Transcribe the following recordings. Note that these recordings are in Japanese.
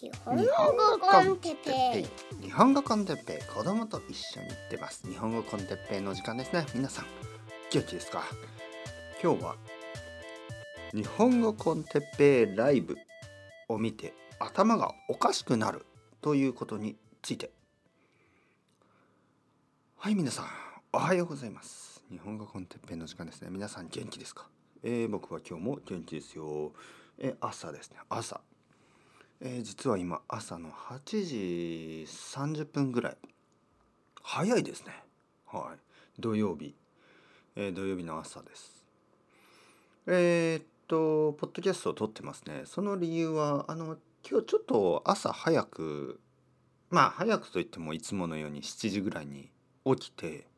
日本語 con Teppei。日本語 con Teppei。子供と一緒に行ってます。日本語 con Teppei の時間ですね。皆さん元気ですか？今日は日本語 con Teppei ライブを見て頭がおかしくなるということについて。はい皆さんおはようございます。日本語 con Teppei の時間ですね。皆さん元気ですか？えー、僕は今日も元気ですよ。えー朝ですね。朝。えー、実は今朝の8時30分ぐらい。早いですね。はい。土曜日、えー、土曜日の朝です。えー、っとポッドキャストを撮ってますね。その理由はあの今日ちょっと朝早くまあ早くといってもいつものように7時ぐらいに起きて、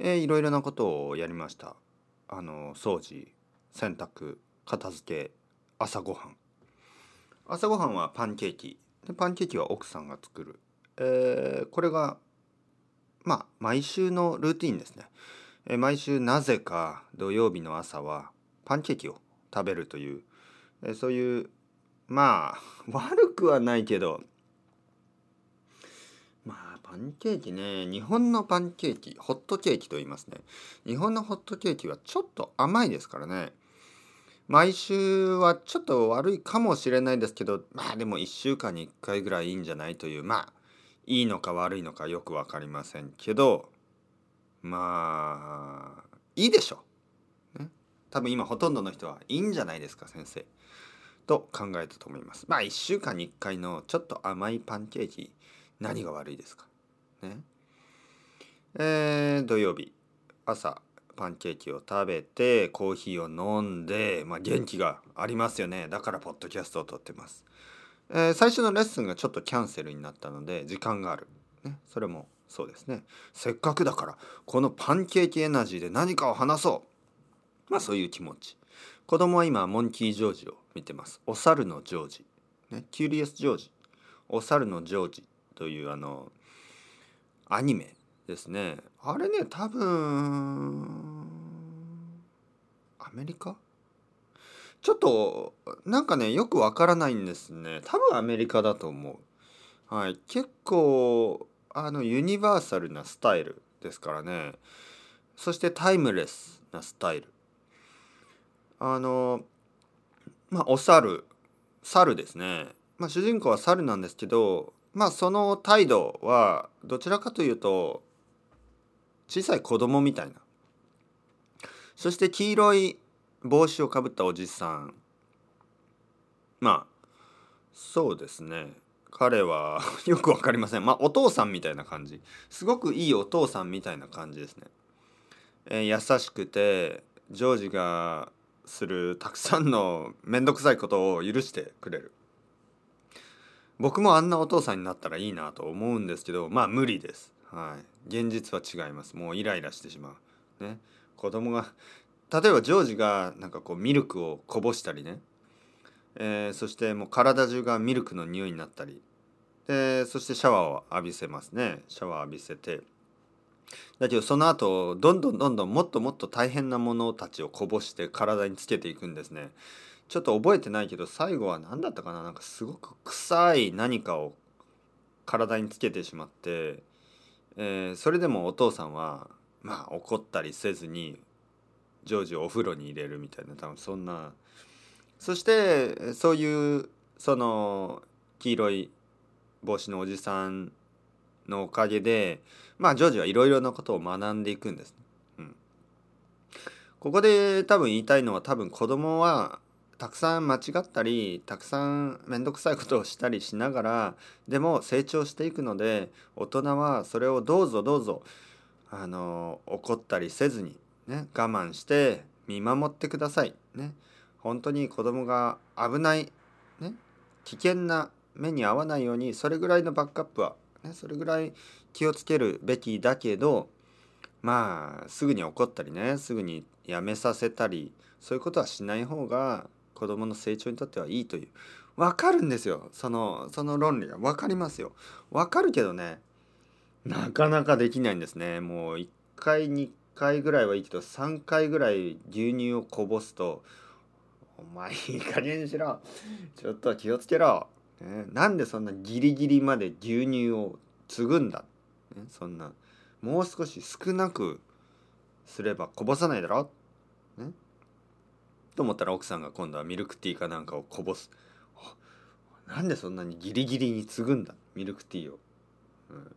えー、いろいろなことをやりました。あの掃除洗濯片付け朝ごはん。朝ごはんはパンケーキ。でパンケーキは奥さんが作る、えー、これがまあ毎週のルーティンですね、えー、毎週なぜか土曜日の朝はパンケーキを食べるという、えー、そういうまあ 悪くはないけどまあパンケーキね。日本のパンケーキホットケーキと言いますね。日本のホットケーキはちょっと甘いですからね。毎週はちょっと悪いかもしれないですけどまあでも1週間に1回ぐらいいいんじゃないというまあいいのか悪いのかよく分かりませんけどまあいいでしょう、ね、多分今ほとんどの人はいいんじゃないですか先生。と考えたと思います。まあ1週間に1回のちょっと甘いパンケーキ何が悪いですか。ね。えー、土曜日。朝。パンケーキを食べてコーヒーを飲んで、まあ、元気がありますよね。だからポッドキャストを撮ってます、えー、最初のレッスンがちょっとキャンセルになったので時間がある、ね、それもそうですね。せっかくだからこのパンケーキエナジーで何かを話そう。まあそういう気持ち。子供は今モンキー・ジョージを見てます。お猿のジョージ、ね、キュリエス・ジョージ。お猿のジョージというあのアニメですね。あれね多分アメリカ？ちょっとなんかねよくわからないんですね。多分アメリカだと思う。はい。結構あのユニバーサルなスタイルですからね。そしてタイムレスなスタイル。あのまあお猿。猿ですね。まあ主人公は猿なんですけどまあその態度はどちらかというと小さい子供みたいな。そして黄色い帽子をかぶったおじさん。まあそうですね。彼は よく分かりません。まあお父さんみたいな感じ。すごくいいお父さんみたいな感じですね、えー、優しくてジョージがするたくさんの面倒くさいことを許してくれる。僕もあんなお父さんになったらいいなと思うんですけどまあ無理です。はい。現実は違います。もうイライラしてしまう。ね。子供が例えばジョージがなんかこうミルクをこぼしたりね、えー、そしてもう体中がミルクの匂いになったり。でそしてシャワーを浴びせますね。シャワー浴びせて。だけどその後どんどんどんどんもっともっと大変なものたちをこぼして体につけていくんですね。ちょっと覚えてないけど最後は何だったかな？なんかすごく臭い何かを体につけてしまって。えー、それでもお父さんはまあ怒ったりせずにジョージをお風呂に入れるみたいな多分そんなそしてそういうその黄色い帽子のおじさんのおかげでまあジョージはいろいろなことを学んでいくんです、うん、ここで多分言いたいのは多分子供はたくさん間違ったりたくさん面倒くさいことをしたりしながらでも成長していくので大人はそれをどうぞどうぞあの怒ったりせずに、ね、我慢して見守ってください。ね、本当に子供が危ない、ね、危険な目に遭わないようにそれぐらいのバックアップは、ね、それぐらい気をつけるべきだけどまあすぐに怒ったりねすぐにやめさせたりそういうことはしない方が子供の成長にとってはいいという。分かるんですよ。そのその論理は分かりますよ。分かるけどねなかなかできないんですね。もう1回2回ぐらいはいいけど3回ぐらい牛乳をこぼすと「お前いい加減にしろ。ちょっと気をつけろ」ね、なんでそんなギリギリまで牛乳を継ぐんだ、ね、そんなもう少し少なくすればこぼさないだろ、ね、と思ったら奥さんが今度はミルクティーかなんかをこぼす。なんでそんなにギリギリに継ぐんだ？ミルクティーを、うん。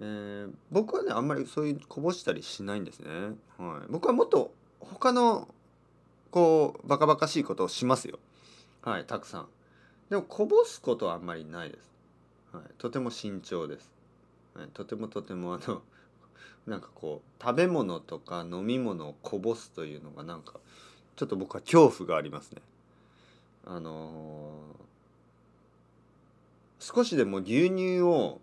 えー、僕はねあんまりそういうこぼしたりしないんですね、はい、僕はもっと他のこうバカバカしいことをしますよ。はいたくさん。でもこぼすことはあんまりないです、はい、とても慎重です、はい、とてもとてもあのなんかこう食べ物とか飲み物をこぼすというのがなんかちょっと僕は恐怖がありますね。あのー、少しでも牛乳を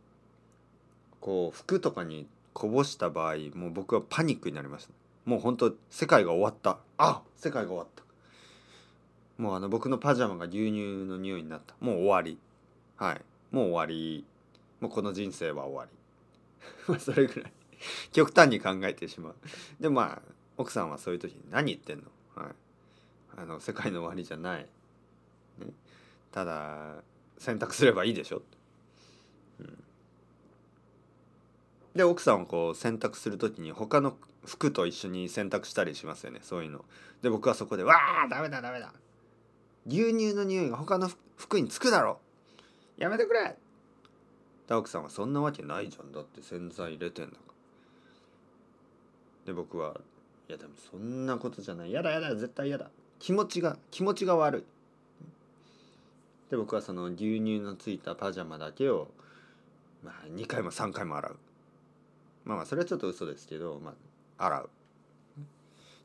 こう服とかにこぼした場合もう僕はパニックになりましたもう本当世界が終わった。あ世界が終わった。もうあの僕のパジャマが牛乳の匂いになった。もう終わり。はい。もう終わり。もうこの人生は終わり。それぐらい。極端に考えてしまう。でもまあ奥さんはそういう時に何言ってんの？はい。あの世界の終わりじゃない、ね、ただ選択すればいいでしょ、うん、で奥さんをこう洗濯する時に他の服と一緒に洗濯したりしますよね。そういうの。で僕はそこで「わあダメだダメだ。牛乳の匂いが他の服につくだろ。やめてくれ!」奥さんは「そんなわけないじゃん。だって洗剤入れてんだか」で僕は「いやでもそんなことじゃない。やだやだ絶対やだ。気持ちが気持ちが悪い」で僕はその牛乳のついたパジャマだけを、まあ、2回も3回も洗う。まあまあそれはちょっと嘘ですけど、まあ、洗う。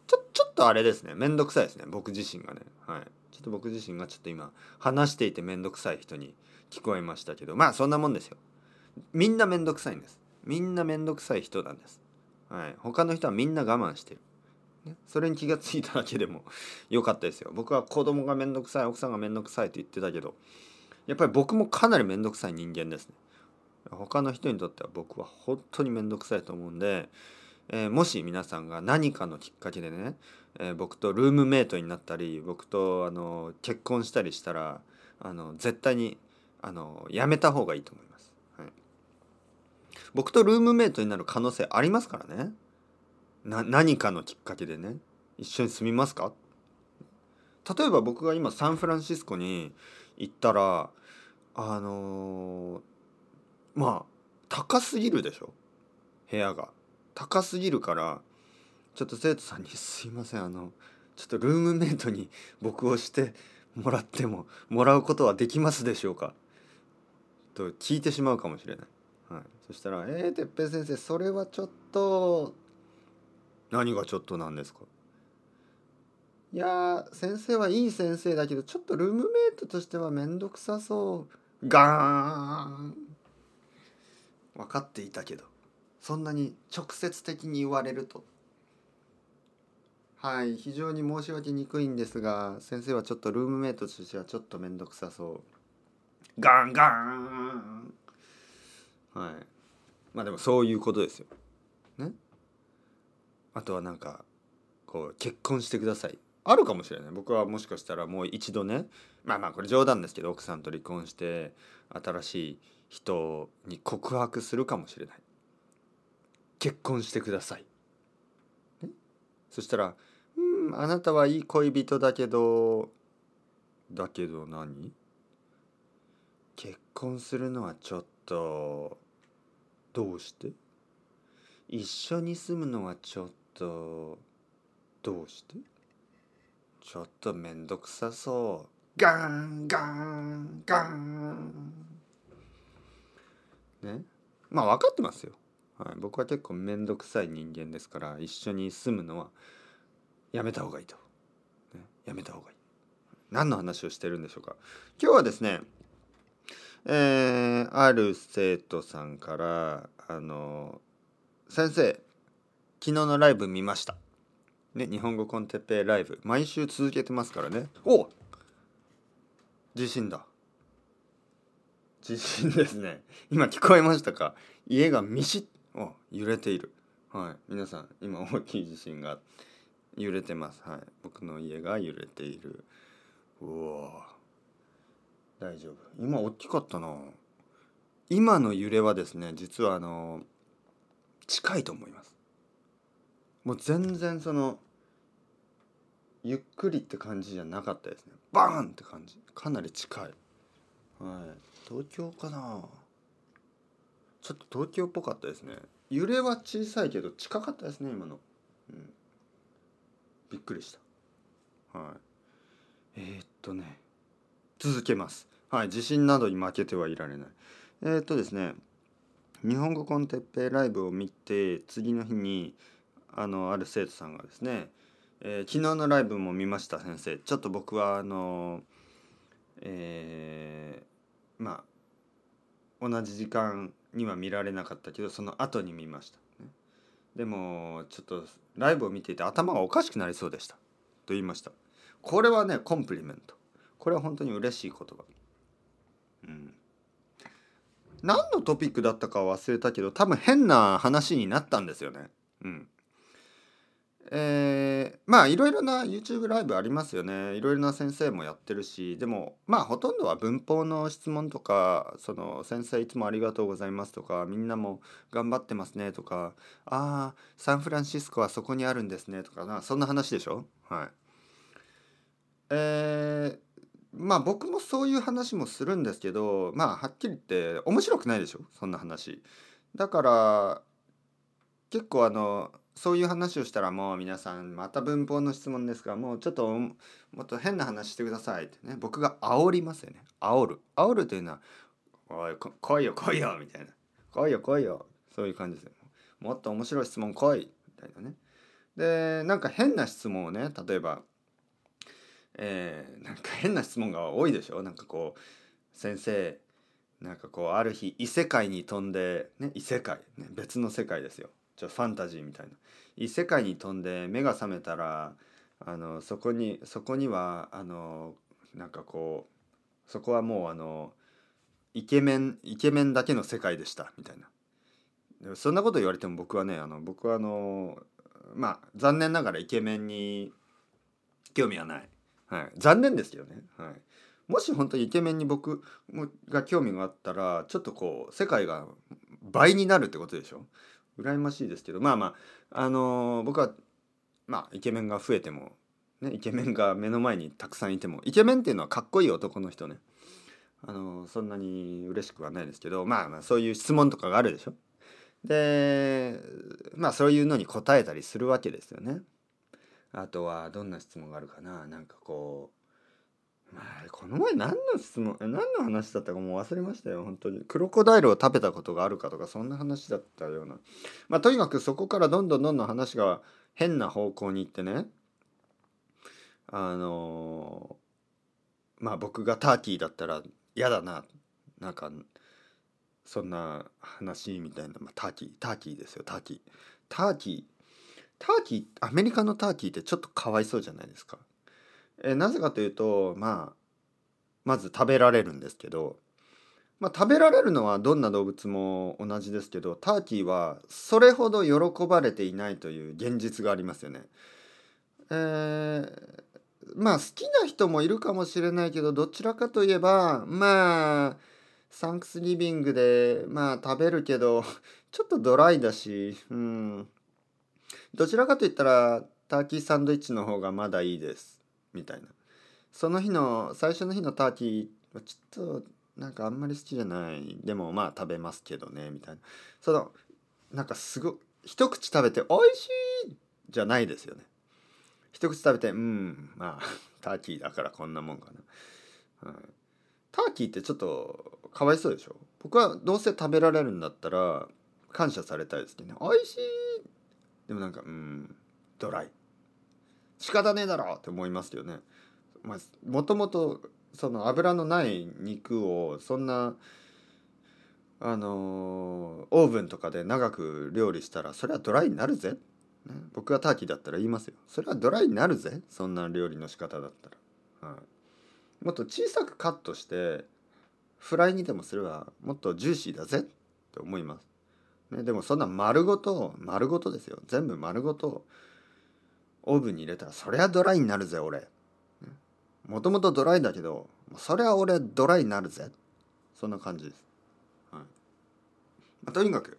ちょちょっとあれですね。めんどくさいですね。僕自身がね。はい。ちょっと僕自身がちょっと今話していてめんどくさい人に聞こえましたけどまあそんなもんですよ。みんなめんどくさいんです。みんなめんどくさい人なんです。はい。他の人はみんな我慢してる。ね、それに気がついただけでも 良かったですよ。僕は子供がめんどくさい奥さんがめんどくさいって言ってたけどやっぱり僕もかなりめんどくさい人間ですね。他の人にとっては僕は本当に面倒くさいと思うんで、えー、もし皆さんが何かのきっかけでね、えー、僕とルームメイトになったり僕とあの結婚したりしたらあの絶対にあのやめた方がいいと思います、僕とルームメイトになる可能性ありますからね。な何かのきっかけでね。一緒に住みますか？例えば僕が今サンフランシスコに行ったらあのーまあ高すぎるでしょ？部屋が。高すぎるからちょっと生徒さんに「すいません。あのちょっとルームメイトに僕をしてもらってももらうことはできますでしょうか?」と聞いてしまうかもしれない。そしたら「えー、てっぺ先生それはちょっと何がちょっとなんですか?」いや先生はいい先生だけどちょっとルームメイトとしては面倒くさそう。ガーン。分かっていたけど。そんなに直接的に言われると。はい非常に申し訳にくいんですが先生はちょっとルームメイトとしてはちょっと面倒くさそう。ガンガン。はい。まあでもそういうことですよ。ね？あとはなんかこう結婚してください。あるかもしれない。僕はもしかしたらもう一度ねまあまあこれ冗談ですけど奥さんと離婚して新しい人に告白するかもしれない。結婚してください、ね、そしたら「うんあなたはいい恋人だけどだけど何？結婚するのはちょっとどうして？一緒に住むのはちょっとどうして？ちょっとめんどくさそう。ガンガンガン。ね？まあ分かってますよ、はい、僕は結構面倒くさい人間ですから一緒に住むのはやめた方がいいと、ね、やめた方がいい。何の話をしてるんでしょうか。今日はですねえー、ある生徒さんからあの先生昨日のライブ見ました。ね日本語コンテッペライブ。毎週続けてますからね。お自信だ。地震ですね。今聞こえましたか？家がミシッ揺れている。はい。皆さん今大きい地震が揺れてます。はい。僕の家が揺れている。うお大丈夫。今大きかったな。今の揺れはですね実はあの近いと思います。もう全然そのゆっくりって感じじゃなかったですね。バーンって感じ。かなり近い。はい。東京かな。ちょっと東京っぽかったですね。揺れは小さいけど近かったですね今の、うん、びっくりした。はい。えー、っとね。続けます。はい地震などに負けてはいられない。えー、っとですね日本語コンテッペイライブを見て次の日にあのある生徒さんがですね、えー、昨日のライブも見ました先生。ちょっと僕はあのえー、まあ同じ時間には見られなかったけどその後に見ました、でもちょっとライブを見ていて頭がおかしくなりそうでした。と言いました。これはねコンプリメント。これは本当に嬉しい言葉。うん。何のトピックだったか忘れたけど多分変な話になったんですよね。うん。えー、まあいろいろな YouTube ライブありますよね。いろいろな先生もやってるし。でもまあほとんどは文法の質問とかその先生いつもありがとうございますとかみんなも頑張ってますねとかああサンフランシスコはそこにあるんですねとかなそんな話でしょ？はい。えー、まあ僕もそういう話もするんですけどまあはっきり言って面白くないでしょそんな話。だから結構あのそういう話をしたらもう皆さんまた文法の質問ですがもうちょっともっと変な話してくださいってね。僕が煽りますよね。煽る。煽るというのは「おい来いよ来いよ」みたいな「来いよ来いよ」そういう感じですよ。もっと面白い質問来い。みたいなね。でなんか変な質問をね例えばえー、なんか変な質問が多いでしょ？なんかこう先生なんかこうある日異世界に飛んでね異世界、ね、別の世界ですよ。ちょファンタジーみたいな。異世界に飛んで目が覚めたらあのそこにそこにはあのなんかこうそこはもうあのイケメンイケメンだけの世界でした。みたいな。そんなこと言われても僕はねあの僕はあのまあ残念ながらイケメンに興味はない、はい、残念ですけどね、はい、もし本当にイケメンに僕が興味があったらちょっとこう世界が倍になるってことでしょ？羨ましいですけど。まあまああのー、僕はまあイケメンが増えても、ね、イケメンが目の前にたくさんいてもイケメンっていうのはかっこいい男の人ね。あのー、そんなに嬉しくはないですけどまあまあそういう質問とかがあるでしょ？でまあそういうのに答えたりするわけですよね。あとはどんな質問があるかな？なんかこうまあ、この前何の質問何の話だったかもう忘れましたよ。本当に。クロコダイルを食べたことがあるかとかそんな話だったような。まあとにかくそこからどんどんどんどん話が変な方向に行ってね。あのまあ僕がターキーだったら嫌だな。なんかそんな話みたいな、まあ、ターキーターキーですよターキー。ターキーターキーアメリカのターキーってちょっとかわいそうじゃないですかえなぜかというとまあまず食べられるんですけど、まあ、食べられるのはどんな動物も同じですけどターキーはそれほど喜ばれていないという現実がありますよね。えー、まあ好きな人もいるかもしれないけどどちらかといえばまあサンクスギビングでまあ食べるけどちょっとドライだしうんどちらかといったらターキーサンドイッチの方がまだいいです。みたいなその日の最初の日のターキーはちょっとなんかあんまり好きじゃないでもまあ食べますけどねみたいなそのなんかすご一口食べて「美味しい!」じゃないですよね一口食べて「うんまあターキーだからこんなもんかな」はい、ターキーってちょっとかわいそうでしょ？僕はどうせ食べられるんだったら感謝されたいですけどね「美味しい!」でもなんかうんドライ。仕方ねえだろって思いますよね。まあ、もともとその油のない肉をそんなあのオーブンとかで長く料理したらそれはドライになるぜ、ね、僕がターキーだったら言いますよ。それはドライになるぜ。そんな料理の仕方だったら、はい、もっと小さくカットしてフライにでもすればもっとジューシーだぜって思います、ね、でもそんな丸ごと丸ごとですよ。全部丸ごとオーブンに入れたらそりゃドライになるぜ俺。もともとドライだけどそれは俺ドライになるぜ。そんな感じです、はい。まあ、とにかく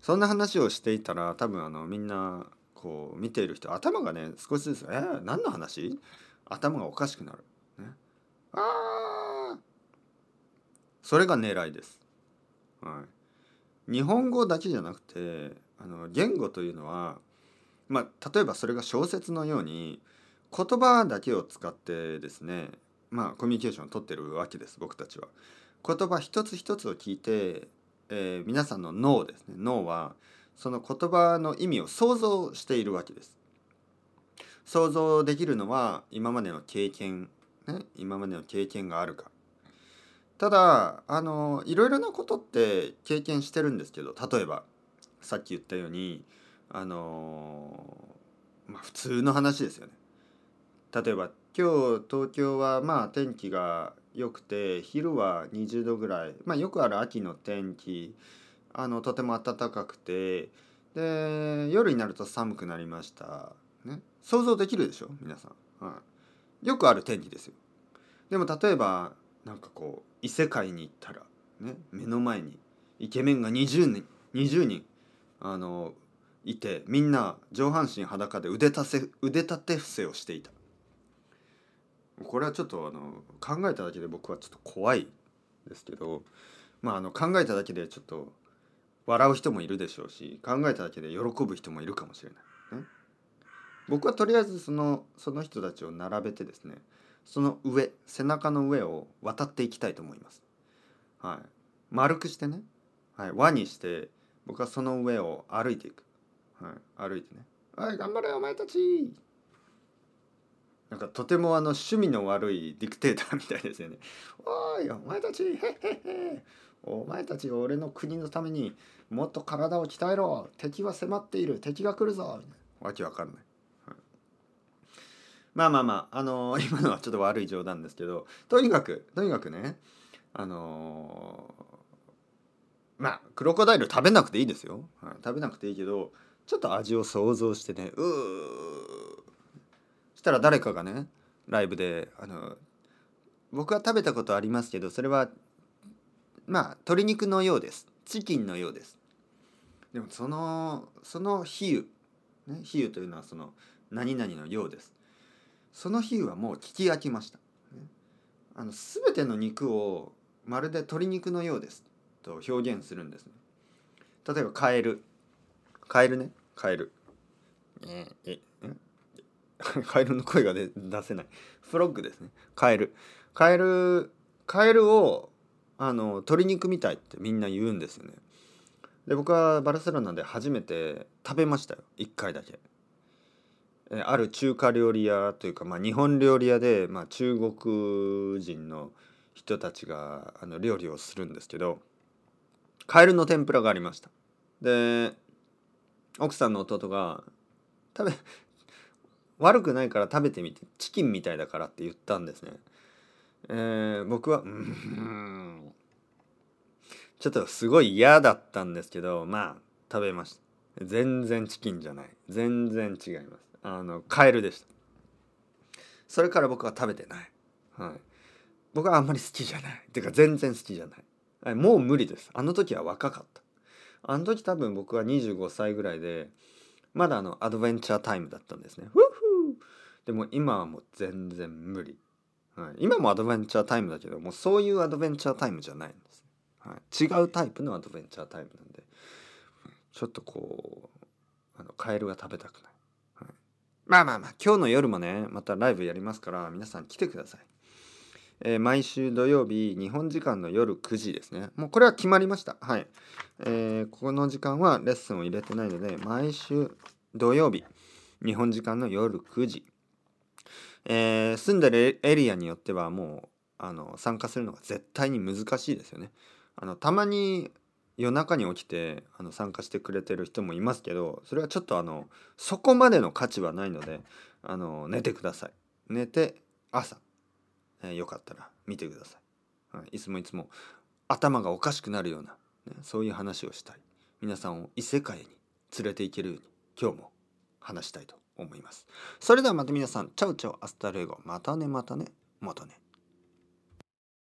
そんな話をしていたら多分あのみんなこう見ている人頭がね少しずつ「えー、何の話?」頭がおかしくなる。ね、あそれが狙いです。はい、日本語だけじゃなくてあの言語というのは、まあ、例えばそれが小説のように言葉だけを使ってですねまあコミュニケーションをとってるわけです僕たちは。言葉一つ一つを聞いて、えー、皆さんの脳ですね脳はその言葉の意味を想像しているわけです。想像できるのは今までの経験、ね、今までの経験があるか。ただあのいろいろなことって経験してるんですけど例えばさっき言ったようにあのまあ普通の話ですよね。例えば今日東京はまあ天気が良くて昼は20度ぐらい、まあ、よくある秋の天気あのとても暖かくてで夜になると寒くなりました、ね、想像できるでしょ？皆さん、はい、よくある天気ですよ。でも例えばなんかこう異世界に行ったら、ね、目の前にイケメンが20人 ,20 人あのいてみんな上半身裸で腕立て腕立て伏せをしていたこれはちょっとあの考えただけで僕はちょっと怖いですけどまああの考えただけでちょっと笑う人もいるでしょうし考えただけで喜ぶ人もいるかもしれない。ね、僕はとりあえずそのその人たちを並べてですねその上背中の上を渡っていきたいと思います。はい、丸くしてね、はい、輪にして僕はその上を歩いていく、はい、歩いてね「はい頑張れお前たち!」なんかとてもあの趣味の悪いディクテーターみたいですよね。おいお前たちへへへお前たち俺の国のためにもっと体を鍛えろ敵は迫っている。敵が来るぞ!わけわかんな、い、まあまあまああのー、今のはちょっと悪い冗談ですけどとにかくとにかくねあのー、まあクロコダイル食べなくていいですよ、はい、食べなくていいけどちょっと味を想像してねうーしたら誰かがねライブであの僕は食べたことありますけどそれはまあ鶏肉のようです。チキンのようです。でもそのその比喩ね比喩というのはその何々のようです。その比喩はもう聞き飽きました、あの全ての肉をまるで鶏肉のようですと表現するんですね。例えばカエル。カエルね。カエル。ええ カエルの声が出せない。フロッグですね。カエル。カエルカエルをあの鶏肉みたいってみんな言うんですよね。で僕はバルセロナで初めて食べましたよ。1回だけ。ある中華料理屋というか、まあ、日本料理屋で、まあ、中国人の人たちがあの料理をするんですけどカエルの天ぷらがありました。で奥さんの弟が食べ悪くないから食べてみてチキンみたいだからって言ったんですね。えー、僕はうん。ちょっとすごい嫌だったんですけどまあ食べました。全然チキンじゃない。全然違います。あのカエルでした。それから僕は食べてない、はい、僕はあんまり好きじゃない。てか全然好きじゃない、はい、もう無理です。あの時は若かった。あの時多分僕は25歳ぐらいでまだあのアドベンチャータイムだったんですね。でも今はもう全然無理、はい、今もアドベンチャータイムだけどもうそういうアドベンチャータイムじゃないんです、はい、違うタイプのアドベンチャータイムなんで。ちょっとこうあのカエルが食べたくない、まあまあまあ今日の夜もねまたライブやりますから皆さん来てください。えー、毎週土曜日日本時間の夜9時ですね。もうこれは決まりました。はい、えー、この時間はレッスンを入れてないので毎週土曜日日本時間の夜9時、えー、住んでるエリアによってはもうあの参加するのが絶対に難しいですよね。あのたまに夜中に起きてあの参加してくれてる人もいますけどそれはちょっとあのそこまでの価値はないのであの寝てください。寝て朝、えー、よかったら見てください。はい、いつもいつも頭がおかしくなるような、ね、そういう話をしたい皆さんを異世界に連れて行けるように今日も話したいと思います。それではまた皆さん、 chao chao hasta luego。またねまたね、またね。